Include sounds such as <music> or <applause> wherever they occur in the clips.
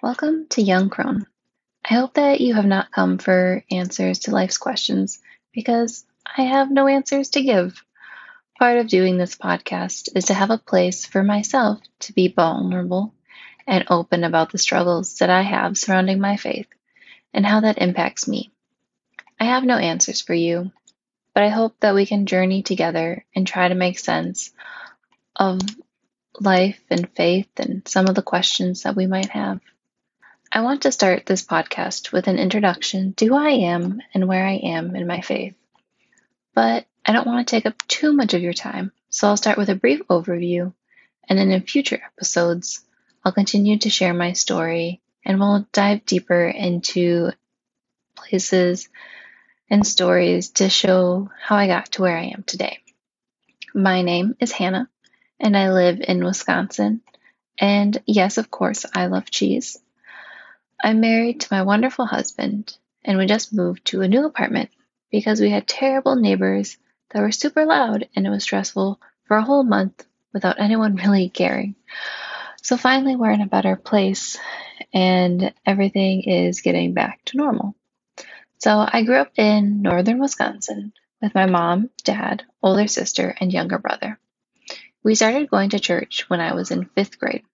Welcome to Young Crone. I hope that you have not come for answers to life's questions because I have no answers to give. Part of doing this podcast is to have a place for myself to be vulnerable and open about the struggles that I have surrounding my faith and how that impacts me. I have no answers for you, but I hope that we can journey together and try to make sense of life and faith and some of the questions that we might have. I want to start this podcast with an introduction to who I am and where I am in my faith. But I don't want to take up too much of your time, so I'll start with a brief overview, and then in future episodes, I'll continue to share my story and we'll dive deeper into places and stories to show how I got to where I am today. My name is Hannah, and I live in Wisconsin. And yes, of course, I love cheese. I'm married to my wonderful husband, and we just moved to a new apartment because we had terrible neighbors that were super loud, and it was stressful for a whole month without anyone <laughs> really caring. So finally, we're in a better place, and everything is getting back to normal. So I grew up in northern Wisconsin with my mom, dad, older sister, and younger brother. We started going to church when I was in fifth grade.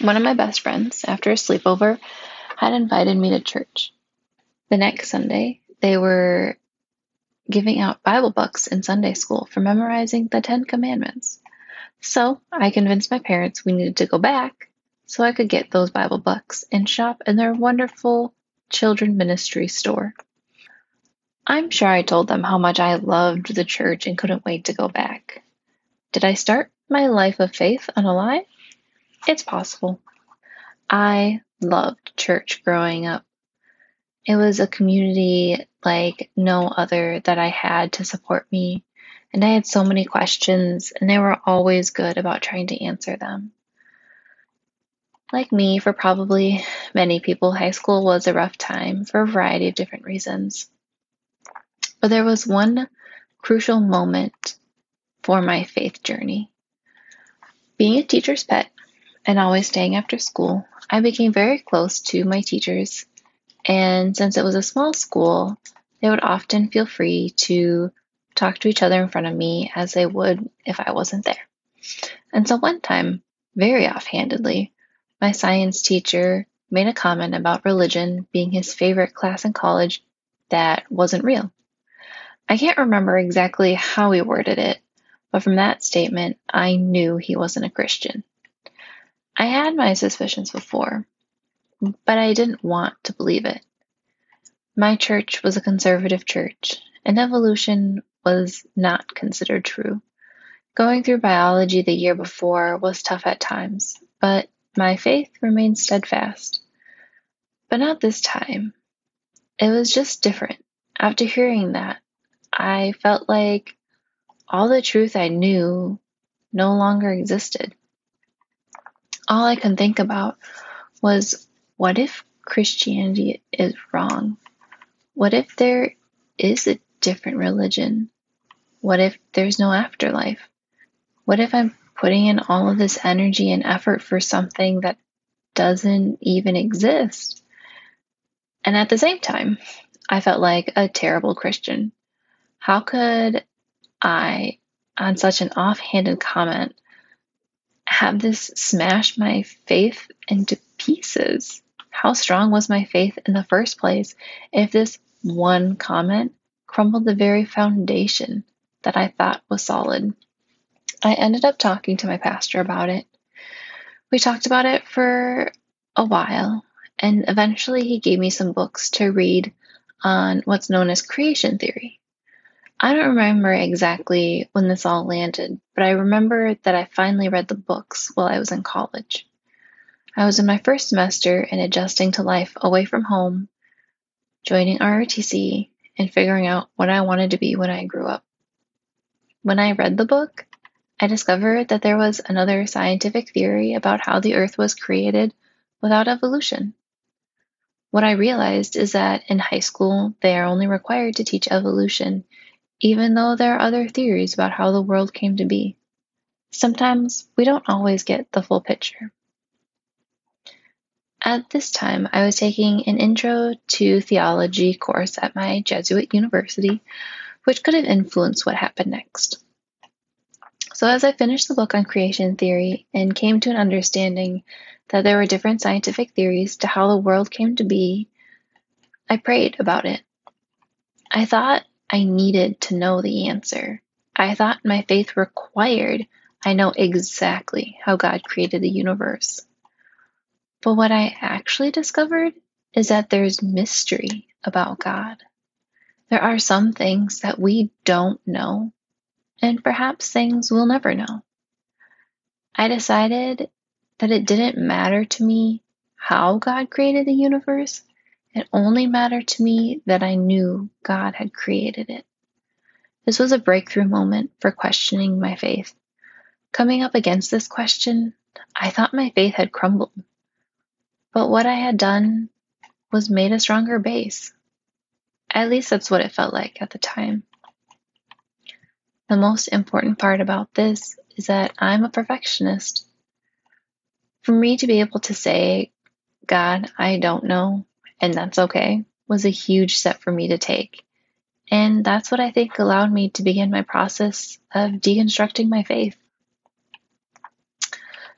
One of my best friends, after a sleepover, had invited me to church. The next Sunday, they were giving out Bible books in Sunday school for memorizing the Ten Commandments. So I convinced my parents we needed to go back so I could get those Bible books and shop in their wonderful children ministry store. I'm sure I told them how much I loved the church and couldn't wait to go back. Did I start my life of faith on a lie? It's possible. I loved church growing up. It was a community like no other that I had to support me, and I had so many questions, and they were always good about trying to answer them. Like me, for probably many people, high school was a rough time for a variety of different reasons. But there was one crucial moment for my faith journey. Being a teacher's pet, and always staying after school, I became very close to my teachers. And since it was a small school, they would often feel free to talk to each other in front of me as they would if I wasn't there. And so one time, very offhandedly, my science teacher made a comment about religion being his favorite class in college that wasn't real. I can't remember exactly how he worded it, but from that statement, I knew he wasn't a Christian. I had my suspicions before, but I didn't want to believe it. My church was a conservative church, and evolution was not considered true. Going through biology the year before was tough at times, but my faith remained steadfast. But not this time. It was just different. After hearing that, I felt like all the truth I knew no longer existed all I can think about was what if Christianity is wrong? What if there is a different religion? What if there's no afterlife? What if I'm putting in all of this energy and effort for something that doesn't even exist? And at the same time, I felt like a terrible Christian. How could I, on such an offhanded comment, have this smash my faith into pieces. How strong was my faith in the first place if this one comment crumbled the very foundation that I thought was solid? I ended up talking to my pastor about it. We talked about it for a while, and eventually he gave me some books to read on what's known as creation theory. I don't remember exactly when this all landed, but I remember that I finally read the books while I was in college. I was in my first semester and adjusting to life away from home, joining ROTC, and figuring out what I wanted to be when I grew up. When I read the book, I discovered that there was another scientific theory about how the Earth was created without evolution. What I realized is that in high school, they are only required to teach evolution even though there are other theories about how the world came to be. Sometimes we don't always get the full picture. At this time, I was taking an Intro to Theology course at my Jesuit university, which could have influenced what happened next. So, as I finished the book on creation theory and came to an understanding that there were different scientific theories to how the world came to be, I prayed about it. I thought I needed to know the answer. I thought my faith required I know exactly how God created the universe. But what I actually discovered is that there's mystery about God. There are some things that we don't know, and perhaps things we'll never know. I decided that it didn't matter to me how God created the universe, it only mattered to me that I knew God had created it. This was a breakthrough moment for questioning my faith. Coming up against this question, I thought my faith had crumbled. But what I had done was made a stronger base. At least that's what it felt like at the time. The most important part about this is that I'm a perfectionist. For me to be able to say, God, I don't know, and that's okay, was a huge step for me to take. And that's what I think allowed me to begin my process of deconstructing my faith.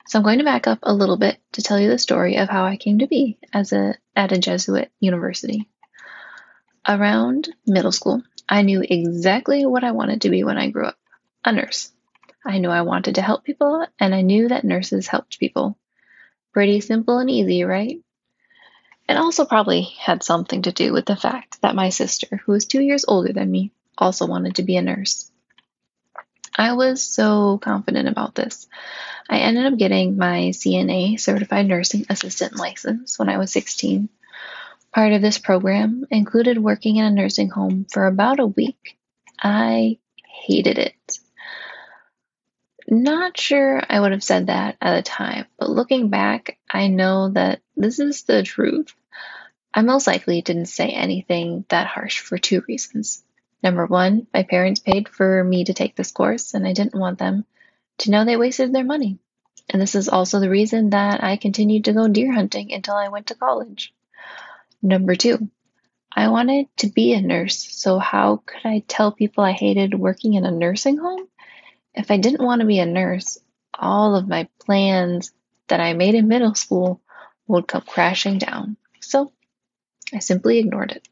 So I'm going to back up a little bit to tell you the story of how I came to be as a at a Jesuit university. Around middle school, I knew exactly what I wanted to be when I grew up, a nurse. I knew I wanted to help people and I knew that nurses helped people. Pretty simple and easy, right? It also probably had something to do with the fact that my sister, who was two years older than me, also wanted to be a nurse. I was so confident about this. I ended up getting my CNA, Certified Nursing Assistant license, when I was 16. Part of this program included working in a nursing home for about a week. I hated it. Not sure I would have said that at the time, but looking back, I know that this is the truth. I most likely didn't say anything that harsh for two reasons. Number one, my parents paid for me to take this course, and I didn't want them to know they wasted their money. And this is also the reason that I continued to go deer hunting until I went to college. Number two, I wanted to be a nurse, so how could I tell people I hated working in a nursing home? If I didn't want to be a nurse, all of my plans that I made in middle school would come crashing down. So I simply ignored it.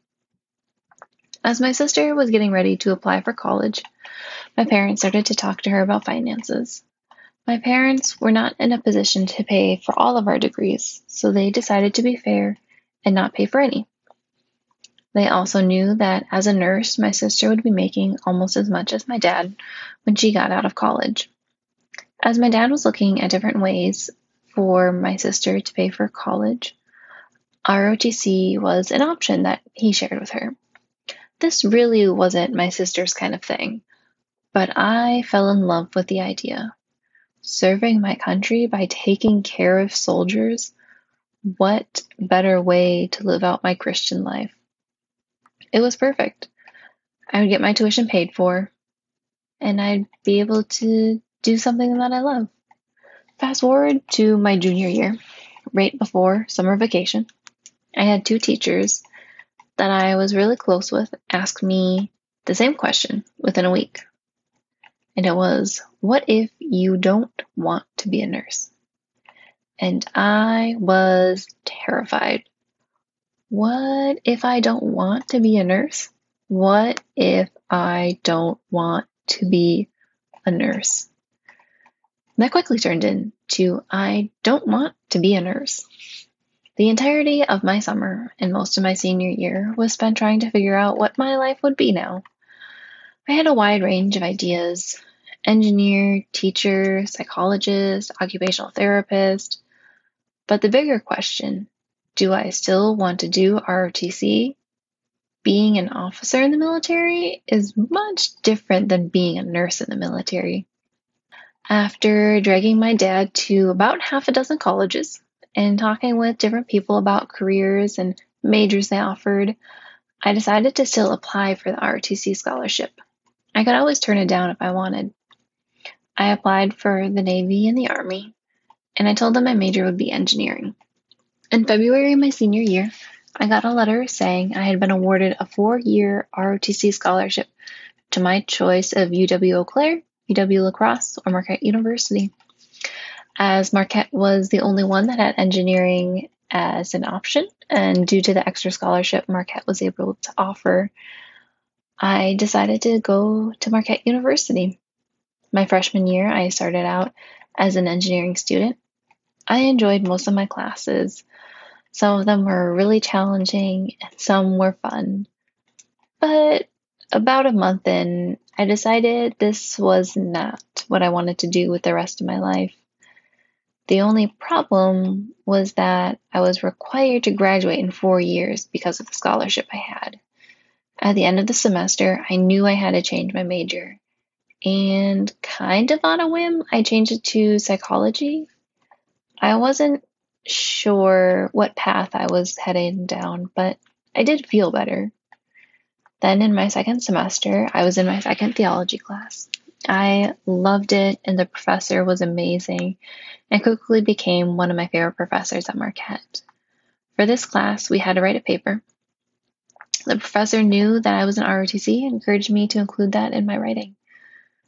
As my sister was getting ready to apply for college, my parents started to talk to her about finances. My parents were not in a position to pay for all of our degrees, so they decided to be fair and not pay for any. They also knew that as a nurse, my sister would be making almost as much as my dad when she got out of college. As my dad was looking at different ways for my sister to pay for college, ROTC was an option that he shared with her. This really wasn't my sister's kind of thing, but I fell in love with the idea. Serving my country by taking care of soldiers, what better way to live out my Christian life? It was perfect. I would get my tuition paid for, and I'd be able to do something that I love. Fast forward to my junior year, right before summer vacation, I had two teachers that I was really close with ask me the same question within a week. And it was, What if you don't want to be a nurse? And I was terrified what if I don't want to be a nurse? What if I don't want to be a nurse? That quickly turned into I don't want to be a nurse. The entirety of my summer and most of my senior year was spent trying to figure out what my life would be now. I had a wide range of ideas engineer, teacher, psychologist, occupational therapist. But the bigger question do I still want to do ROTC? Being an officer in the military is much different than being a nurse in the military. After dragging my dad to about half a dozen colleges and talking with different people about careers and majors they offered, I decided to still apply for the ROTC scholarship. I could always turn it down if I wanted. I applied for the Navy and the Army, and I told them my major would be engineering. In February of my senior year, I got a letter saying I had been awarded a four year ROTC scholarship to my choice of UW Eau Claire, UW La Crosse, or Marquette University. As Marquette was the only one that had engineering as an option, and due to the extra scholarship Marquette was able to offer, I decided to go to Marquette University. My freshman year, I started out as an engineering student. I enjoyed most of my classes. Some of them were really challenging and some were fun. But about a month in, I decided this was not what I wanted to do with the rest of my life. The only problem was that I was required to graduate in four years because of the scholarship I had. At the end of the semester, I knew I had to change my major. And kind of on a whim, I changed it to psychology. I wasn't sure what path I was heading down, but I did feel better. Then in my second semester, I was in my second theology class. I loved it, and the professor was amazing and quickly became one of my favorite professors at Marquette. For this class, we had to write a paper. The professor knew that I was an ROTC and encouraged me to include that in my writing.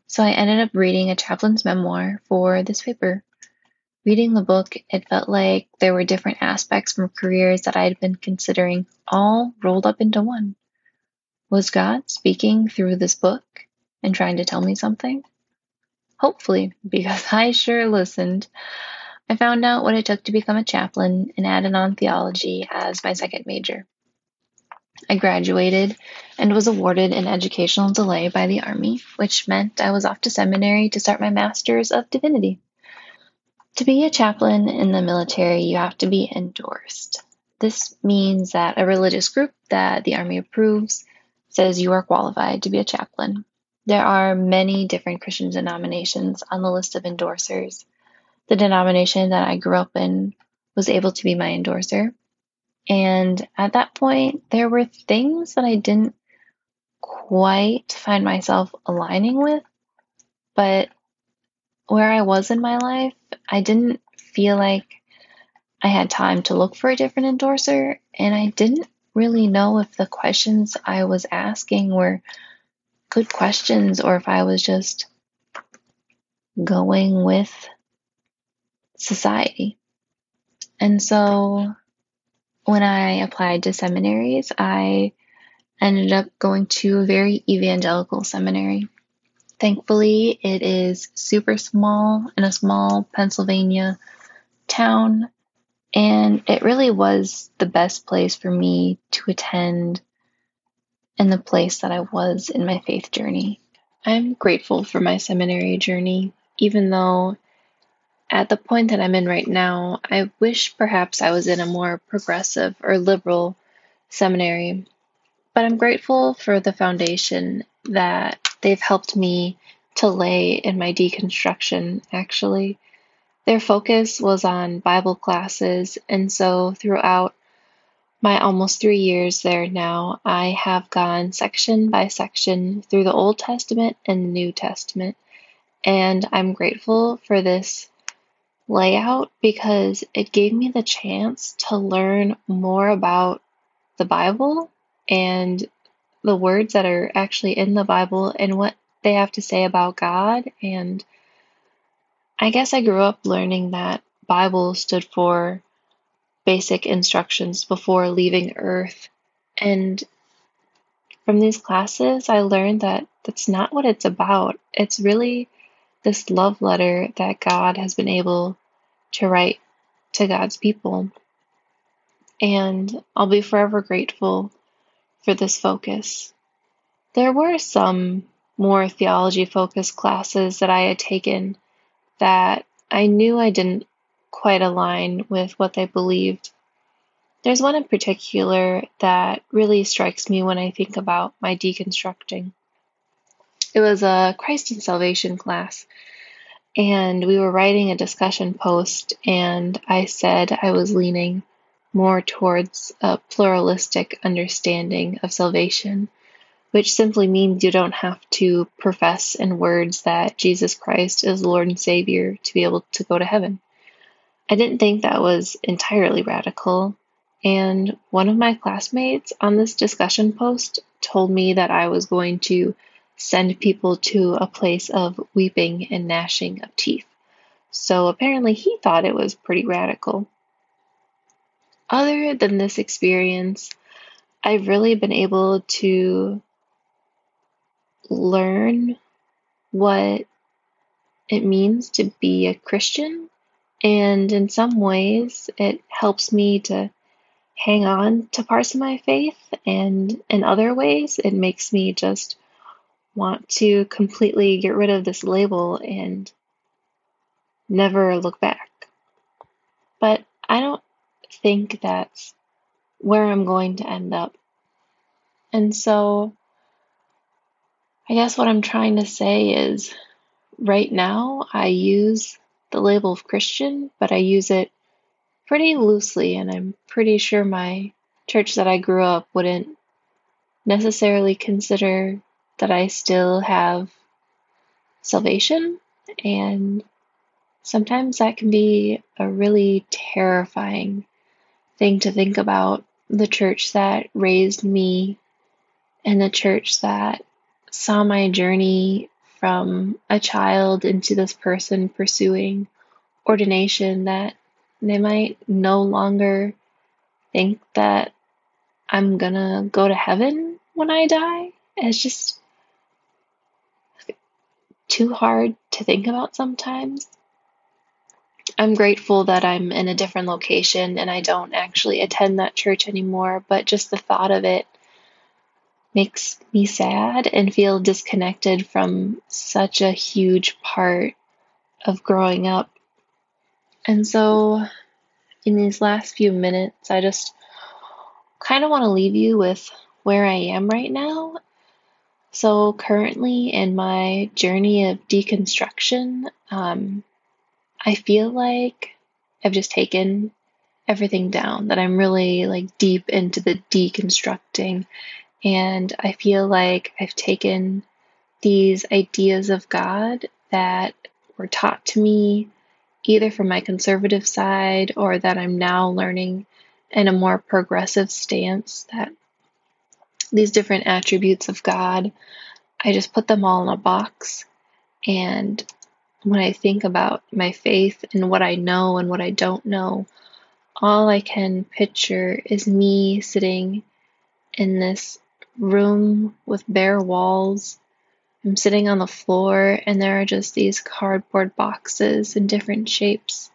So I ended up reading a chaplain's memoir for this paper. Reading the book, it felt like there were different aspects from careers that I had been considering all rolled up into one. Was God speaking through this book and trying to tell me something? Hopefully, because <laughs> I sure listened. I found out what it took to become a chaplain and added on theology as my second major. I graduated and was awarded an educational delay by the Army, which meant I was off to seminary to start my Master's of Divinity. To be a chaplain in the military, you have to be endorsed. This means that a religious group that the Army approves says you are qualified to be a chaplain. There are many different Christian denominations on the list of endorsers. The denomination that I grew up in was able to be my endorser. And at that point, there were things that I didn't quite find myself aligning with, but where I was in my life, I didn't feel like I had time to look for a different endorser, and I didn't really know if the questions I was asking were good questions or if I was just going with society. And so when I applied to seminaries, I ended up going to a very evangelical seminary. Thankfully, it is super small in a small Pennsylvania town, and it really was the best place for me to attend and the place that I was in my faith journey. I'm grateful for my seminary journey, even though at the point that I'm in right now, I wish perhaps I was in a more progressive or liberal seminary. But I'm grateful for the foundation that they've helped me to lay in my deconstruction, actually. Their focus was on Bible classes, and so throughout my almost three years there now, I have gone section by section through the Old Testament and the New Testament. And I'm grateful for this layout because it gave me the chance to learn more about the Bible and the words that are actually in the Bible and what they have to say about God. And I guess I grew up learning that Bible stood for basic instructions before leaving Earth. And from these classes, I learned that that's not what it's about. It's really this love letter that God has been able to write to God's people. And I'll be forever grateful for this focus. There were some more theology focused classes that I had taken that I knew I didn't quite align with what they believed. There's one in particular that really strikes me when I think about my deconstructing. It was a Christ and Salvation class, and we were writing a discussion post, and I said I was leaning more towards a pluralistic understanding of salvation, which simply means you don't have to profess in words that Jesus Christ is Lord and Savior to be able to go to heaven. I didn't think that was entirely radical, and one of my classmates on this discussion post told me that I was going to send people to a place of weeping and gnashing of teeth. So apparently he thought it was pretty radical. Other than this experience, I've really been able to learn what it means to be a Christian. And in some ways, it helps me to hang on to parts of my faith. And in other ways, it makes me just want to completely get rid of this label and never look back. But I don't think that's where I'm going to end up. And so I guess what I'm trying to say is right now I use the label of Christian, but I use it pretty loosely, and I'm pretty sure my church that I grew up wouldn't necessarily consider that I still have salvation. And sometimes that can be a really terrifying thing to think about. The church that raised me and the church that saw my journey from a child into this person pursuing ordination that they might no longer think that I'm gonna go to heaven when I die. It's just too hard to think about sometimes. I'm grateful that I'm in a different location and I don't actually attend that church anymore, but just the thought of it makes me sad and feel disconnected from such a huge part of growing up. And so, in these last few minutes, I just kind of want to leave you with where I am right now. So, currently in my journey of deconstruction, um, I feel like I've just taken everything down, that I'm really like deep into the deconstructing and I feel like I've taken these ideas of God that were taught to me either from my conservative side or that I'm now learning in a more progressive stance that these different attributes of God, I just put them all in a box. And when I think about my faith and what I know and what I don't know, all I can picture is me sitting in this room with bare walls. I'm sitting on the floor, and there are just these cardboard boxes in different shapes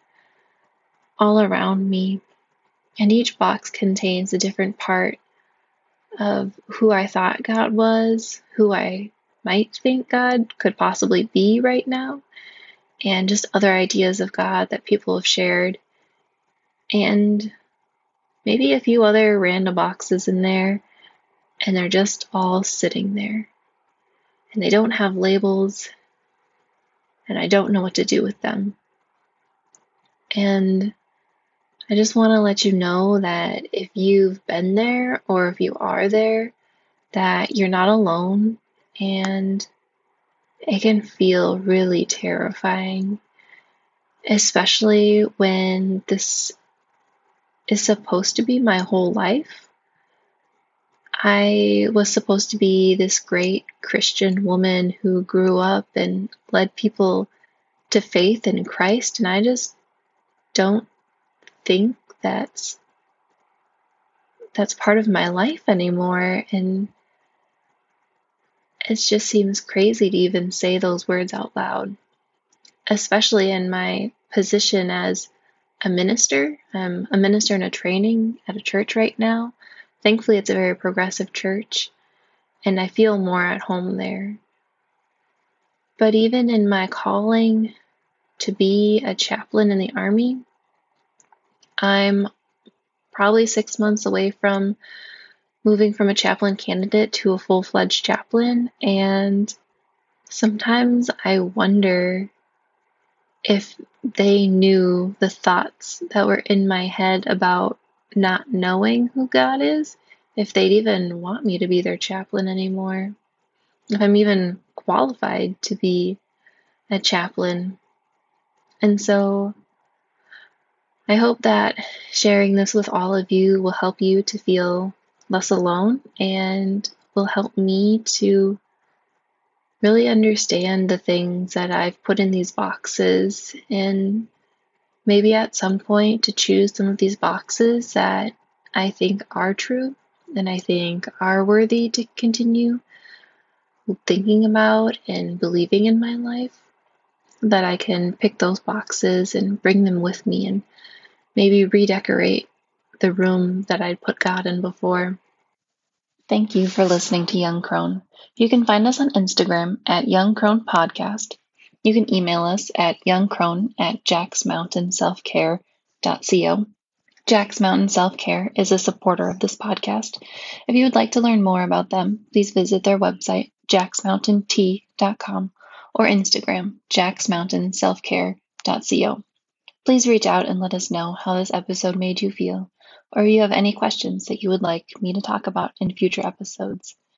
all around me. And each box contains a different part of who I thought God was, who I might think God could possibly be right now, and just other ideas of God that people have shared. And maybe a few other random boxes in there and they're just all sitting there. And they don't have labels, and I don't know what to do with them. And I just want to let you know that if you've been there or if you are there, that you're not alone and it can feel really terrifying, especially when this is supposed to be my whole life. I was supposed to be this great Christian woman who grew up and led people to faith in Christ, and I just don't think that's that's part of my life anymore and it just seems crazy to even say those words out loud especially in my position as a minister. I'm a minister in a training at a church right now Thankfully, it's a very progressive church, and I feel more at home there. But even in my calling to be a chaplain in the Army, I'm probably six months away from moving from a chaplain candidate to a full fledged chaplain. And sometimes I wonder if they knew the thoughts that were in my head about not knowing who God is, if they'd even want me to be their chaplain anymore, if I'm even qualified to be a chaplain. And so I hope that sharing this with all of you will help you to feel less alone and will help me to really understand the things that I've put in these boxes and maybe at some point to choose some of these boxes that I think are true and I think are worthy to continue thinking about and believing in my life. That I can pick those boxes and bring them with me and maybe redecorate the room that I'd put God in before. Thank you for listening to Young Crone. You can find us on Instagram at Young Crone Podcast. You can email us at youngcrone at jacksmountainselfcare.co. Jack's Mountain Self Care is a supporter of this podcast. If you would like to learn more about them, please visit their website, jacksmountaint.com, or Instagram, jacksmountainselfcare.co. Please reach out and let us know how this episode made you feel or if you have any questions that you would like me to talk about in future episodes.